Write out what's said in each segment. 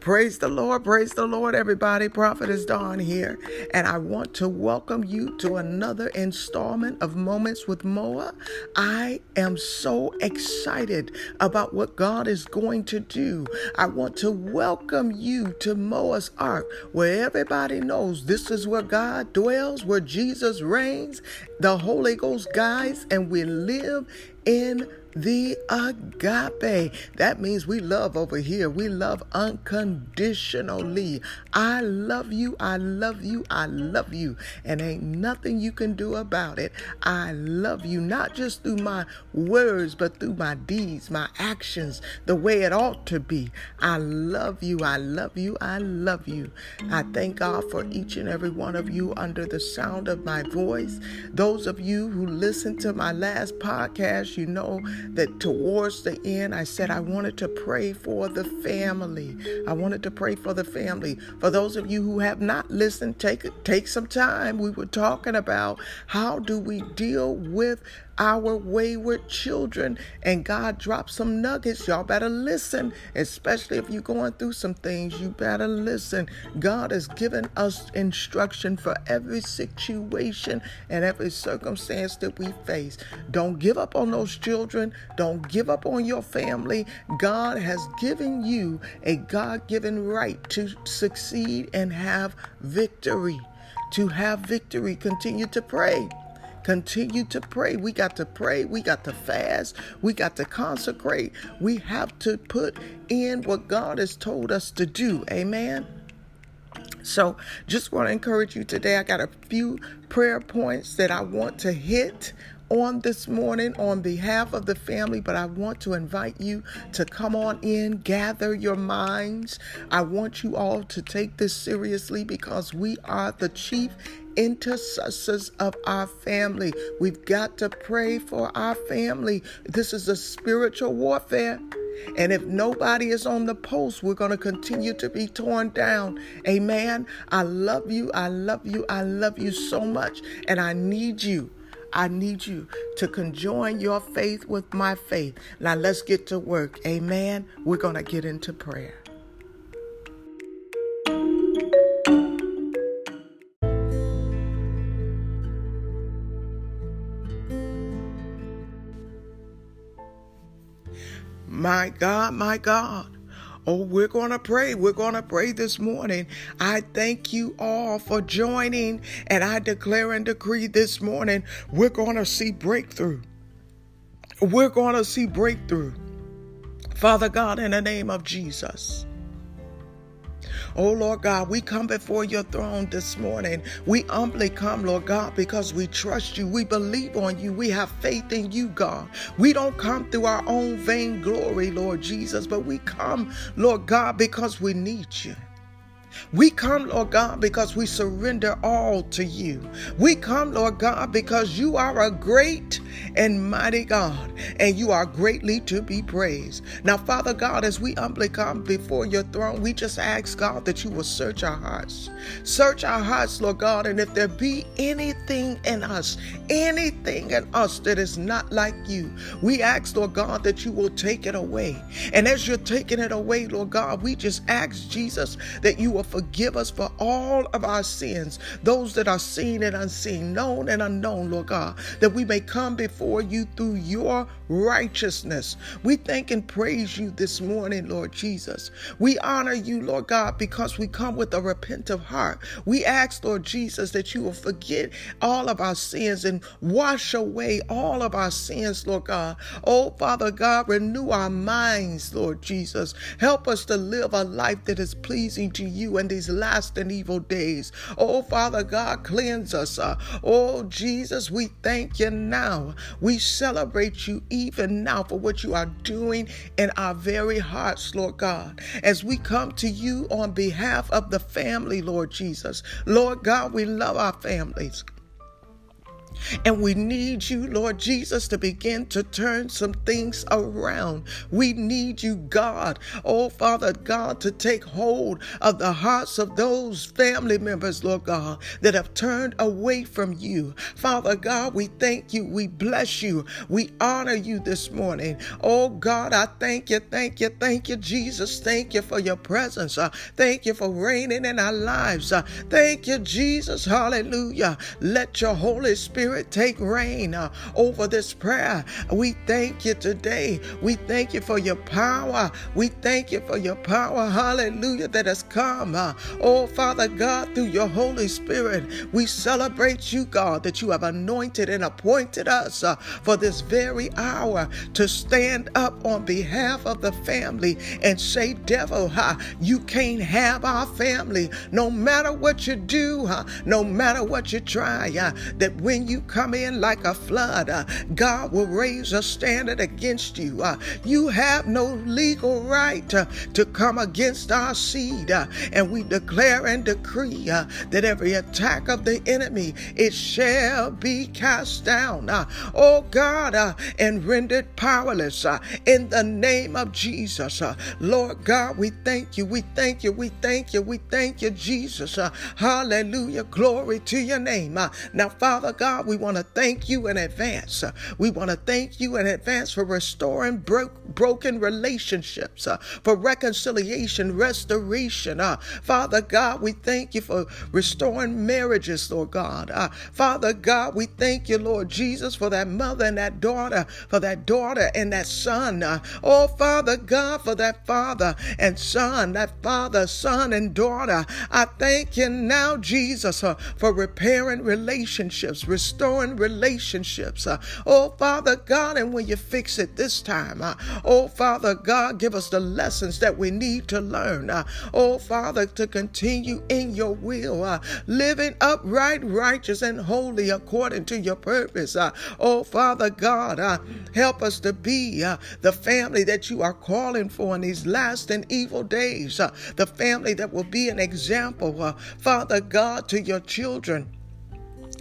Praise the Lord, praise the Lord, everybody. Prophetess Dawn here, and I want to welcome you to another installment of Moments with Moa. I am so excited about what God is going to do. I want to welcome you to Moa's Ark, where everybody knows this is where God dwells, where Jesus reigns, the Holy Ghost guides, and we live in the agape. That means we love over here. We love unconditionally. I love you. I love you. I love you. And ain't nothing you can do about it. I love you, not just through my words, but through my deeds, my actions, the way it ought to be. I love you. I love you. I love you. I thank God for each and every one of you under the sound of my voice. Those of you who listened to my last podcast, you know that towards the end, I said I wanted to pray for the family. I wanted to pray for the family. For those of you who have not listened, take take some time. We were talking about how do we deal with our wayward children. And God dropped some nuggets. Y'all better listen, especially if you're going through some things. You better listen. God has given us instruction for every situation and every circumstance that we face. Don't give up on those children. Don't give up on your family. God has given you a God given right to succeed and have victory. To have victory, continue to pray. Continue to pray. We got to pray. We got to fast. We got to consecrate. We have to put in what God has told us to do. Amen. So, just want to encourage you today. I got a few prayer points that I want to hit on this morning on behalf of the family, but I want to invite you to come on in, gather your minds. I want you all to take this seriously because we are the chief intercessors of our family. We've got to pray for our family. This is a spiritual warfare. And if nobody is on the post, we're going to continue to be torn down. Amen. I love you. I love you. I love you so much. And I need you. I need you to conjoin your faith with my faith. Now let's get to work. Amen. We're going to get into prayer. My God, my God. Oh, we're going to pray. We're going to pray this morning. I thank you all for joining, and I declare and decree this morning we're going to see breakthrough. We're going to see breakthrough. Father God, in the name of Jesus. Oh, Lord God, we come before your throne this morning. We humbly come, Lord God, because we trust you. We believe on you. We have faith in you, God. We don't come through our own vain glory, Lord Jesus, but we come, Lord God, because we need you. We come, Lord God, because we surrender all to you. We come, Lord God, because you are a great and mighty God, and you are greatly to be praised. Now, Father God, as we humbly come before your throne, we just ask, God, that you will search our hearts. Search our hearts, Lord God, and if there be anything in us, anything in us that is not like you, we ask, Lord God, that you will take it away. And as you're taking it away, Lord God, we just ask, Jesus, that you will forgive us for all of our sins, those that are seen and unseen, known and unknown, Lord God, that we may come before you through your righteousness. We thank and praise you this morning, Lord Jesus. We honor you, Lord God, because we come with a repentant heart. We ask, Lord Jesus, that you will forget all of our sins and wash away all of our sins, Lord God. Oh, Father God, renew our minds, Lord Jesus. Help us to live a life that is pleasing to you in these last and evil days. Oh, Father God, cleanse us. Uh, oh, Jesus, we thank you now. We celebrate you even now for what you are doing in our very hearts, Lord God. As we come to you on behalf of the family, Lord Jesus. Lord God, we love our families. And we need you, Lord Jesus, to begin to turn some things around. We need you, God, oh Father God, to take hold of the hearts of those family members, Lord God, that have turned away from you. Father God, we thank you. We bless you. We honor you this morning. Oh God, I thank you, thank you, thank you, Jesus. Thank you for your presence. Uh, thank you for reigning in our lives. Uh, thank you, Jesus. Hallelujah. Let your Holy Spirit Spirit take reign uh, over this prayer. We thank you today. We thank you for your power. We thank you for your power. Hallelujah, that has come. Uh, oh, Father God, through your Holy Spirit, we celebrate you, God, that you have anointed and appointed us uh, for this very hour to stand up on behalf of the family and say, Devil, huh, you can't have our family. No matter what you do, huh, no matter what you try, uh, that when you come in like a flood, uh, God will raise a standard against you. Uh, you have no legal right uh, to come against our seed. Uh, and we declare and decree uh, that every attack of the enemy, it shall be cast down. Uh, oh God, and rendered powerless in the name of Jesus. Lord God, we thank you. We thank you. We thank you. We thank you, Jesus. hallelujah. Glory to your name. now, Father God, we want to thank you in advance. Uh, we want to thank you in advance for restoring bro- broken relationships, uh, for reconciliation, restoration. Uh, Father God, we thank you for restoring marriages, Lord God. Father God, we thank you, Lord Jesus, for that mother and that daughter, for that daughter and that son. Oh, Father God, for that father and son, that father, son, and daughter. I thank you now, Jesus, for repairing relationships, restoring restoring relationships. Uh, oh, Father God, and when you fix it this time, uh, oh, Father God, give us the lessons that we need to learn. Uh, oh, Father, to continue in your will, living upright, righteous, and holy according to your purpose. Oh, Father God, help us to be the family that you are calling for in these last and evil days, the family that will be an example, Father God, to your children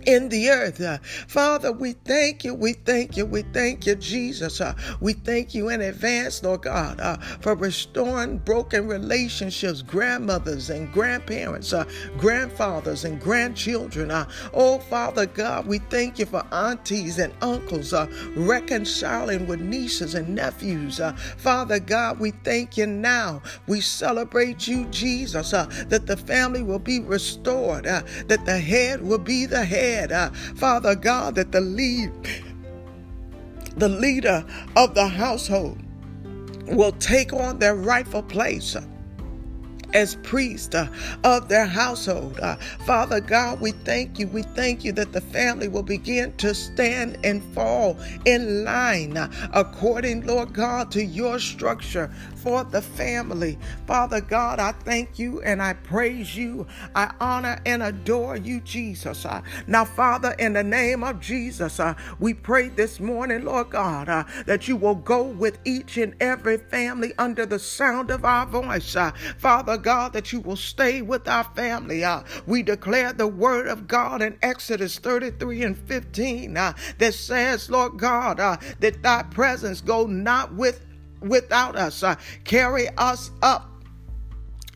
in the earth. Uh, Father, we thank you, we thank you, we thank you, Jesus. Uh, we thank you in advance, Lord God, uh, for restoring broken relationships, grandmothers and grandparents, grandfathers and grandchildren. Oh, Father God, we thank you for aunties and uncles reconciling with nieces and nephews. Father God, we thank you now. We celebrate you, Jesus, that the family will be restored, that the head will be the head uh, Father God, that the lead, the leader of the household will take on their rightful place as priest uh, of their household. Uh, Father God, we thank you. We thank you that the family will begin to stand and fall in line uh, according, Lord God, to your structure for the family. Father God, I thank you and I praise you. I honor and adore you, Jesus. Uh, now, Father, in the name of Jesus, uh, we pray this morning, Lord God, uh, that you will go with each and every family under the sound of our voice. Father God, that you will stay with our family. Uh, we declare the word of God in Exodus 33 and 15 uh, that says, Lord God, that thy presence go not with without us. Uh, carry us up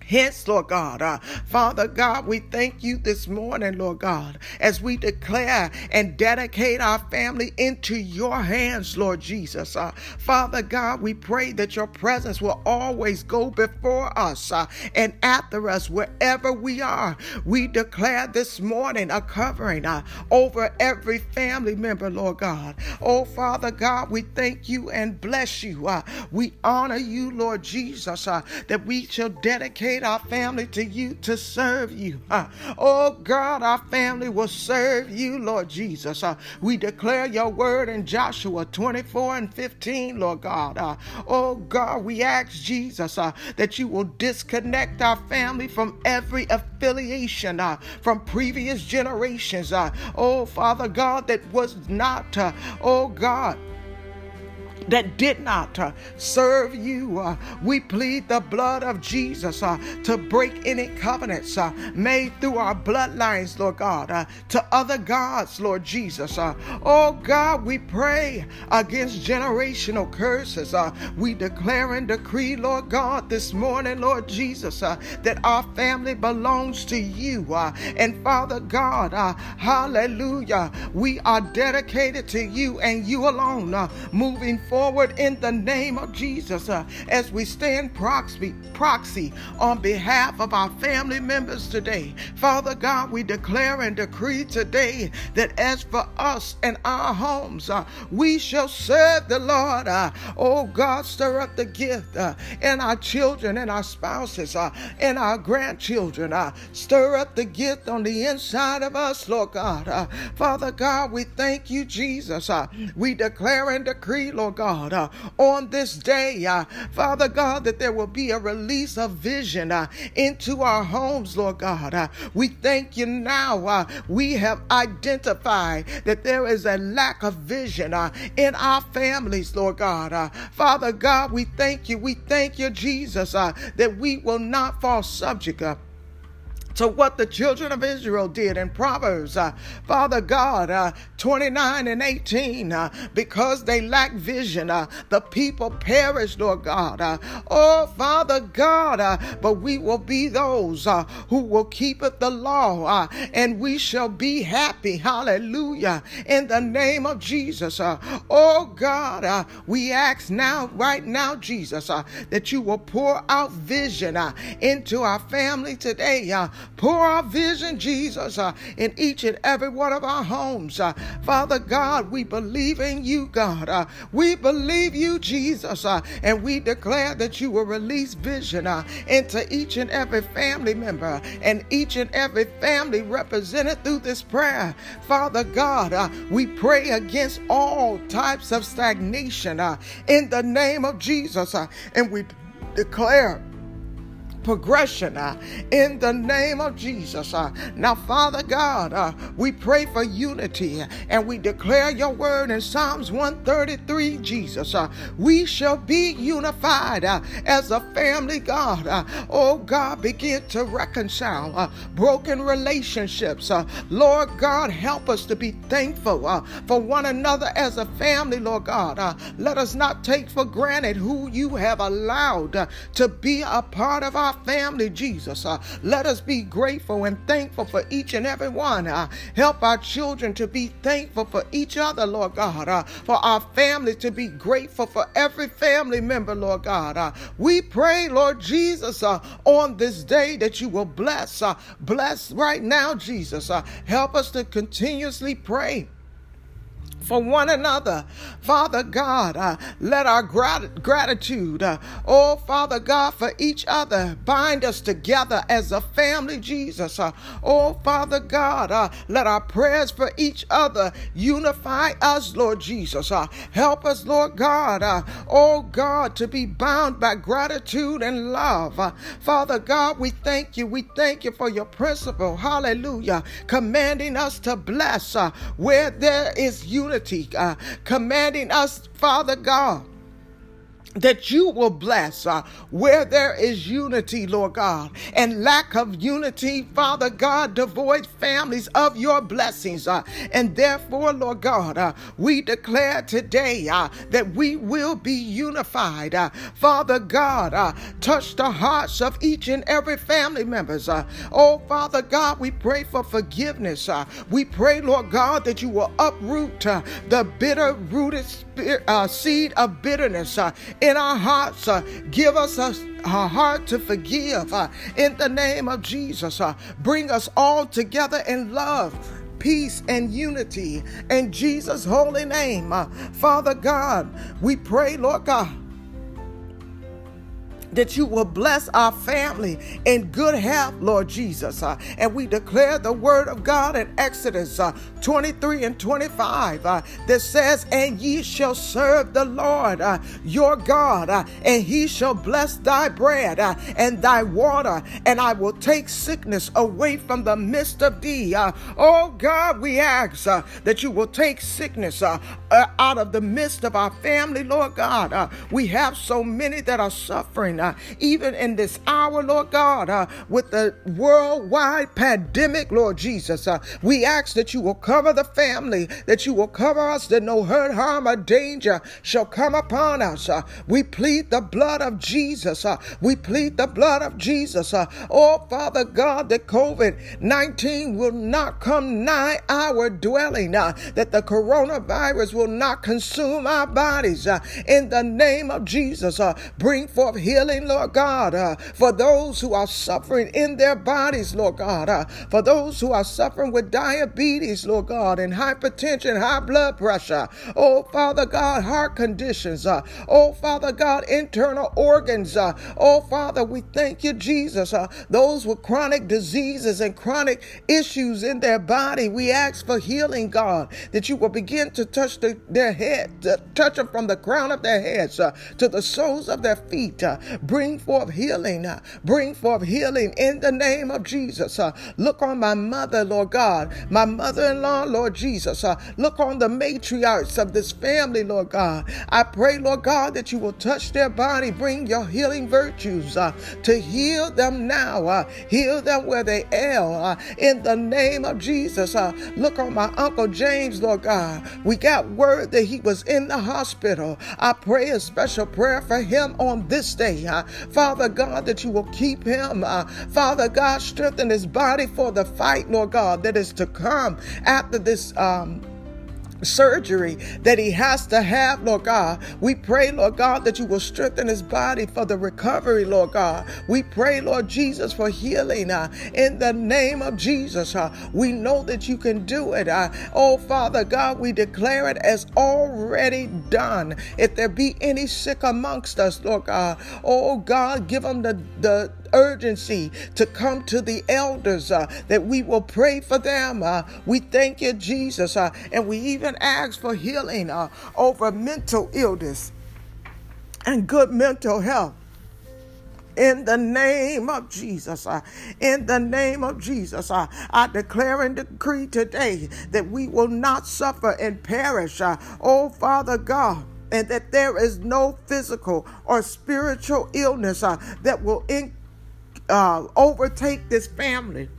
hence, Lord God. Uh, Father God, we thank you this morning, Lord God, as we declare and dedicate our family into your hands, Lord Jesus. Uh, Father God, we pray that your presence will always go before us uh, and after us wherever we are. We declare this morning a covering uh, over every family member, Lord God. Oh, Father God, we thank you and bless you. Uh, we honor you, Lord Jesus, uh, that we shall dedicate dedicate our family to you to serve you. Uh, oh God, our family will serve you, Lord Jesus. Uh, we declare your word in Joshua 24 and 15, Lord God. Uh, oh God, we ask Jesus that you will disconnect our family from every affiliation from previous generations. Oh Father God, that was not, oh God that did not uh, serve you. Uh, we plead the blood of Jesus uh, to break any covenants uh, made through our bloodlines, Lord God, uh, to other gods, Lord Jesus. Uh, oh God, we pray against generational curses. we declare and decree, Lord God, this morning, Lord Jesus, that our family belongs to you. and Father God, hallelujah, we are dedicated to you and you alone, moving forward in the name of Jesus uh, as we stand proxy, proxy on behalf of our family members today. Father God, we declare and decree today that as for us and our homes, uh, we shall serve the Lord. Uh, oh God, stir up the gift uh, in our children and our spouses uh, and our grandchildren. Uh, stir up the gift on the inside of us, Lord God. Uh, Father God, we thank you, Jesus. Uh, we declare and decree, Lord God, uh, on this day, uh, Father God, that there will be a release of vision uh, into our homes, Lord God. Uh, we thank you now. Uh, we have identified that there is a lack of vision uh, in our families, Lord God. Father God, we thank you. We thank you, Jesus, that we will not fall subject. Uh, to what the children of Israel did in Proverbs, uh, Father God, uh, 29 and 18, uh, because they lack vision, uh, the people perish, Lord God. Uh, oh, Father God, uh, but we will be those who will keep the law, and we shall be happy. Hallelujah. In the name of Jesus. oh, God, we ask now, right now, Jesus, that you will pour out vision into our family today. Pour our vision, Jesus, uh, in each and every one of our homes. Uh, Father God, we believe in you, God. Uh, we believe you, Jesus, uh, and we declare that you will release vision uh, into each and every family member and each and every family represented through this prayer. Father God, uh, we pray against all types of stagnation in the name of Jesus, and we declare progression uh, in the name of Jesus. Uh, now, Father God, uh, we pray for unity and we declare your word in Psalms 133, Jesus. Uh, we shall be unified uh, as a family, God. Uh, oh, God, begin to reconcile broken relationships. Lord God, help us to be thankful for one another as a family, Lord God. let us not take for granted who you have allowed to be a part of our family, Jesus. Uh, let us be grateful and thankful for each and every one. Uh, help our children to be thankful for each other, Lord God. Uh, for our family to be grateful for every family member, Lord God. Uh, we pray, Lord Jesus, uh, on this day that you will bless. Uh, bless right now, Jesus. help us to continuously pray for one another. Father God, uh, let our grat- gratitude, uh, oh Father God, for each other bind us together as a family, Jesus. Uh, oh Father God, uh, let our prayers for each other unify us, Lord Jesus. Uh, help us, Lord God, uh, oh God, to be bound by gratitude and love. Father God, we thank you. We thank you for your principle. Hallelujah. Commanding us to bless where there is unity uh, commanding us, Father God that you will bless uh, where there is unity, Lord God, and lack of unity, Father God, devoid families of your blessings. Uh, and therefore, Lord God, uh, we declare today uh, that we will be unified. Uh, Father God, uh, touch the hearts of each and every family members. oh, Father God, we pray for forgiveness. we pray, Lord God, that you will uproot the bitter rooted seed of bitterness in our hearts. Uh, give us a, a, heart to forgive uh, in the name of Jesus. Uh, bring us all together in love peace and unity in Jesus' holy name. Uh, Father God, we pray, Lord God, that you will bless our family in good health, Lord Jesus. Uh, and we declare the word of God in Exodus uh, 23 and 25 uh, that says, And ye shall serve the Lord uh, your God, uh, and he shall bless thy bread uh, and thy water, and I will take sickness away from the midst of thee. oh God, we ask that you will take sickness out of the midst of our family, Lord God. we have so many that are suffering uh, even in this hour, Lord God, uh, with the worldwide pandemic, Lord Jesus. Uh, we ask that you will cover the family, that you will cover us, that no hurt, harm, or danger shall come upon us. Uh, we plead the blood of Jesus. Uh, we plead the blood of Jesus. Uh, oh, Father God, that COVID 19 will not come nigh our dwelling, that the coronavirus will not consume our bodies. in the name of Jesus, bring forth healing healing, Lord God, uh, for those who are suffering in their bodies, Lord God, uh, for those who are suffering with diabetes, Lord God, and hypertension, high blood pressure. Oh, Father God, heart conditions. Uh, oh, Father God, internal organs. Uh, oh, Father, we thank you, Jesus. Uh, those with chronic diseases and chronic issues in their body, we ask for healing, God, that you will begin to touch the, their head, to touch them from the crown of their heads uh, to the soles of their feet. Bring forth healing. Uh, bring forth healing in the name of Jesus. Uh, look on my mother, Lord God, my mother in law, Lord Jesus. Uh, look on the matriarchs of this family, Lord God. I pray, Lord God, that you will touch their body, bring your healing virtues to heal them now, heal them where they ail. in the name of Jesus. look on my Uncle James, Lord God. We got word that he was in the hospital. I pray a special prayer for him on this day. Uh, Father God, that you will keep him. Uh, Father God, strengthen his body for the fight, Lord God, that is to come after this. Um, surgery that he has to have, Lord God. We pray, Lord God, that you will strengthen his body for the recovery, Lord God. We pray, Lord Jesus, for healing uh, in the name of Jesus. Uh, we know that you can do it. Uh, oh, Father God, we declare it as already done. If there be any sick amongst us, Lord God, oh God, give them the, the urgency to come to the elders uh, that we will pray for them. Uh, we thank you, Jesus, uh, and we even ask for healing uh, over mental illness and good mental health in the name of Jesus. Uh, in the name of Jesus, uh, I declare and decree today that we will not suffer and perish. Uh, oh, Father God and that there is no physical or spiritual illness uh, that will in, uh, overtake this family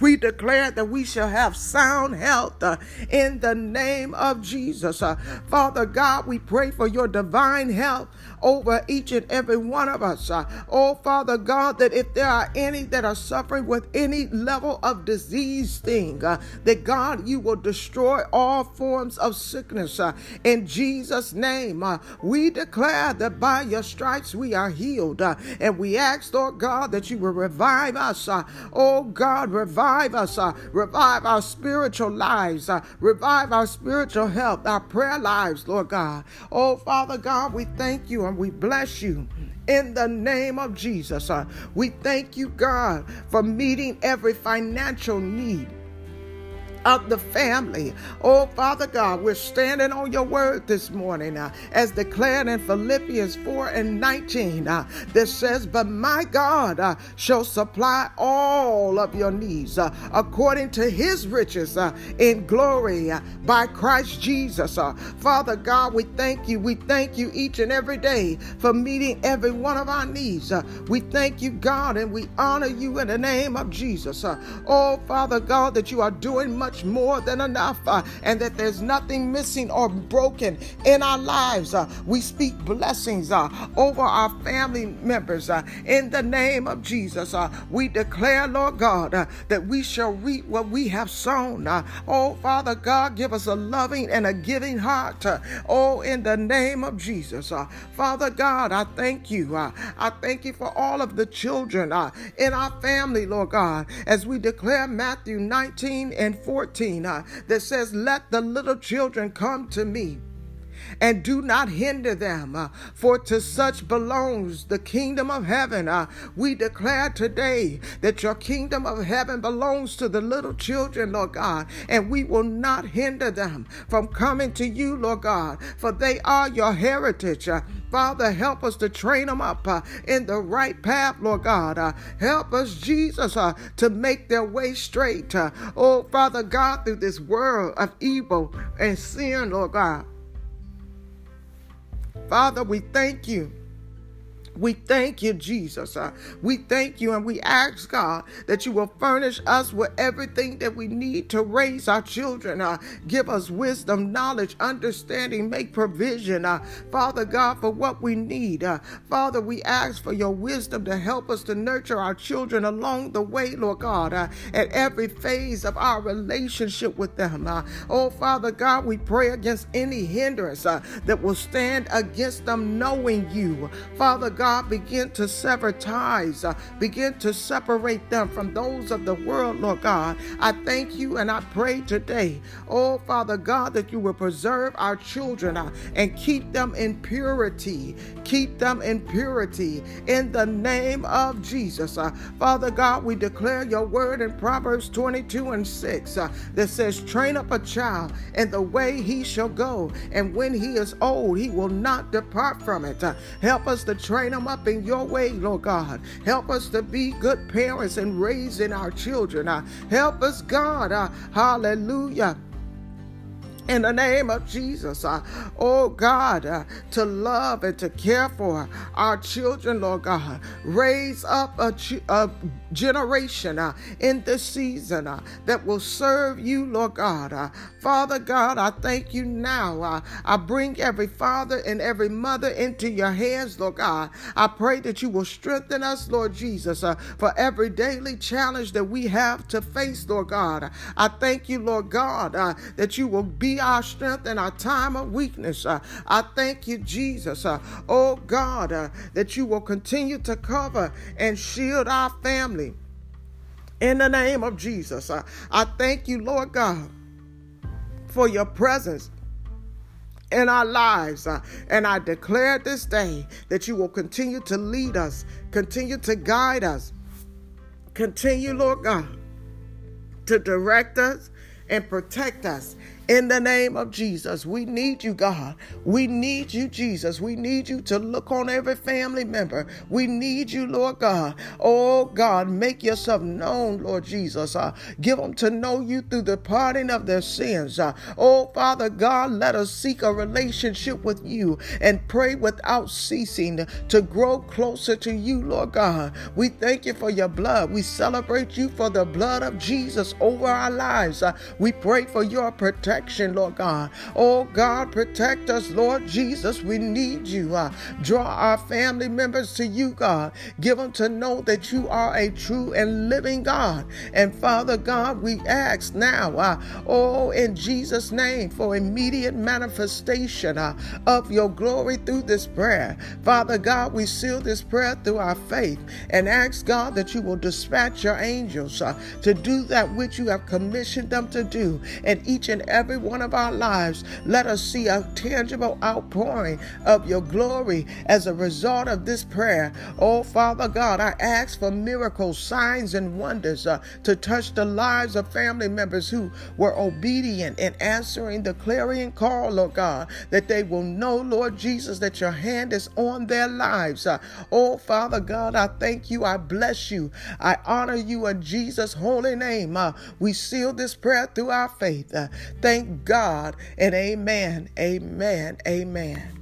we declare that we shall have sound health uh, in the name of Jesus. Uh, Father God, we pray for your divine health over each and every one of us. Uh, oh, Father God, that if there are any that are suffering with any level of disease thing, uh, that God, you will destroy all forms of sickness. Uh, in Jesus' name, we declare that by your stripes we are healed. And we ask, Lord God, that you will revive us. Oh, God, revive us. revive our spiritual lives. revive our spiritual health, our prayer lives, Lord God. Oh, Father God, we thank you we bless you in the name of Jesus. Uh, we thank you, God, for meeting every financial need of the family. Oh, Father God, we're standing on your word this morning uh, as declared in Philippians 4 and 19 uh, that says, But my God uh, shall supply all of your needs uh, according to his riches uh, in glory uh, by Christ Jesus. Father God, we thank you. We thank you each and every day for meeting every one of our needs. we thank you, God, and we honor you in the name of Jesus. oh, Father God, that you are doing much much more than enough, uh, and that there's nothing missing or broken in our lives. Uh, we speak blessings uh, over our family members uh, in the name of Jesus. Uh, we declare, Lord God, uh, that we shall reap what we have sown. oh, Father God, give us a loving and a giving heart. oh, in the name of Jesus. Father God, I thank you. I thank you for all of the children in our family, Lord God, as we declare Matthew 19 and 14. 14 uh, that says, Let the little children come to me and do not hinder them, uh, for to such belongs the kingdom of heaven. Uh, we declare today that your kingdom of heaven belongs to the little children, Lord God, and we will not hinder them from coming to you, Lord God, for they are your heritage. Uh, Father, help us to train them up uh, in the right path, Lord God. Uh, help us, Jesus, uh, to make their way straight. Oh, Father God, through this world of evil and sin, Lord God. Father, we thank you we thank you, Jesus. Uh, we thank you and we ask, God, that you will furnish us with everything that we need to raise our children. Uh, give us wisdom, knowledge, understanding, make provision, uh, Father God, for what we need. Uh, Father, we ask for your wisdom to help us to nurture our children along the way, Lord God, uh, at every phase of our relationship with them. Uh, oh, Father God, we pray against any hindrance that will stand against them knowing you. Father God, God, begin to sever ties, uh, begin to separate them from those of the world, Lord God. I thank you and I pray today, oh Father God, that you will preserve our children uh, and keep them in purity. Keep them in purity in the name of Jesus. Uh, Father God, we declare your word in Proverbs 22 and 6 uh, that says, Train up a child in the way he shall go, and when he is old, he will not depart from it. Uh, help us to train them up in your way, Lord God. Help us to be good parents and raising our children. Uh, help us, God. Uh, hallelujah in the name of Jesus. Uh, oh God, uh, to love and to care for our children, Lord God. Raise up a, a generation uh, in this season uh, that will serve you, Lord God. Uh, Father God, I thank you now. Uh, I bring every father and every mother into your hands, Lord God. I pray that you will strengthen us, Lord Jesus, uh, for every daily challenge that we have to face, Lord God. I thank you, Lord God, uh, that you will be our strength in our time of weakness. Uh, I thank you, Jesus, uh, oh God, uh, that you will continue to cover and shield our family in the name of Jesus. I, I thank you, Lord God, for your presence in our lives. Uh, and I declare this day that you will continue to lead us, continue to guide us, continue, Lord God, to direct us and protect us in the name of Jesus. We need you, God. We need you, Jesus. We need you to look on every family member. We need you, Lord God. Oh, God, make yourself known, Lord Jesus. Uh, give them to know you through the parting of their sins. Uh, oh, Father God, let us seek a relationship with you and pray without ceasing to grow closer to you, Lord God. We thank you for your blood. We celebrate you for the blood of Jesus over our lives. Uh, we pray for your protection Lord God. Oh God, protect us, Lord Jesus. We need you. Uh, draw our family members to you, God. Give them to know that you are a true and living God. And Father God, we ask now, uh, oh, in Jesus' name, for immediate manifestation uh, of your glory through this prayer. Father God, we seal this prayer through our faith and ask God that you will dispatch your angels uh, to do that which you have commissioned them to do in each and every every one of our lives. Let us see a tangible outpouring of your glory as a result of this prayer. Oh, Father God, I ask for miracles, signs, and wonders uh, to touch the lives of family members who were obedient in answering the clarion call, Lord God, that they will know, Lord Jesus, that your hand is on their lives. Uh, oh, Father God, I thank you. I bless you. I honor you in Jesus' holy name. Uh, we seal this prayer through our faith. Uh, thank Thank God and amen, amen, amen.